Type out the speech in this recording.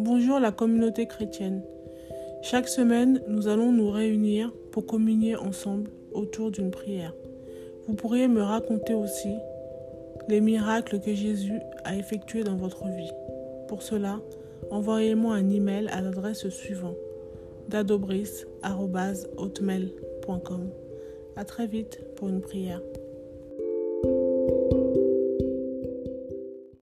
Bonjour la communauté chrétienne. Chaque semaine, nous allons nous réunir pour communier ensemble autour d'une prière. Vous pourriez me raconter aussi les miracles que Jésus a effectués dans votre vie. Pour cela, envoyez-moi un email à l'adresse suivante dadobris.hotmail.com. À très vite pour une prière.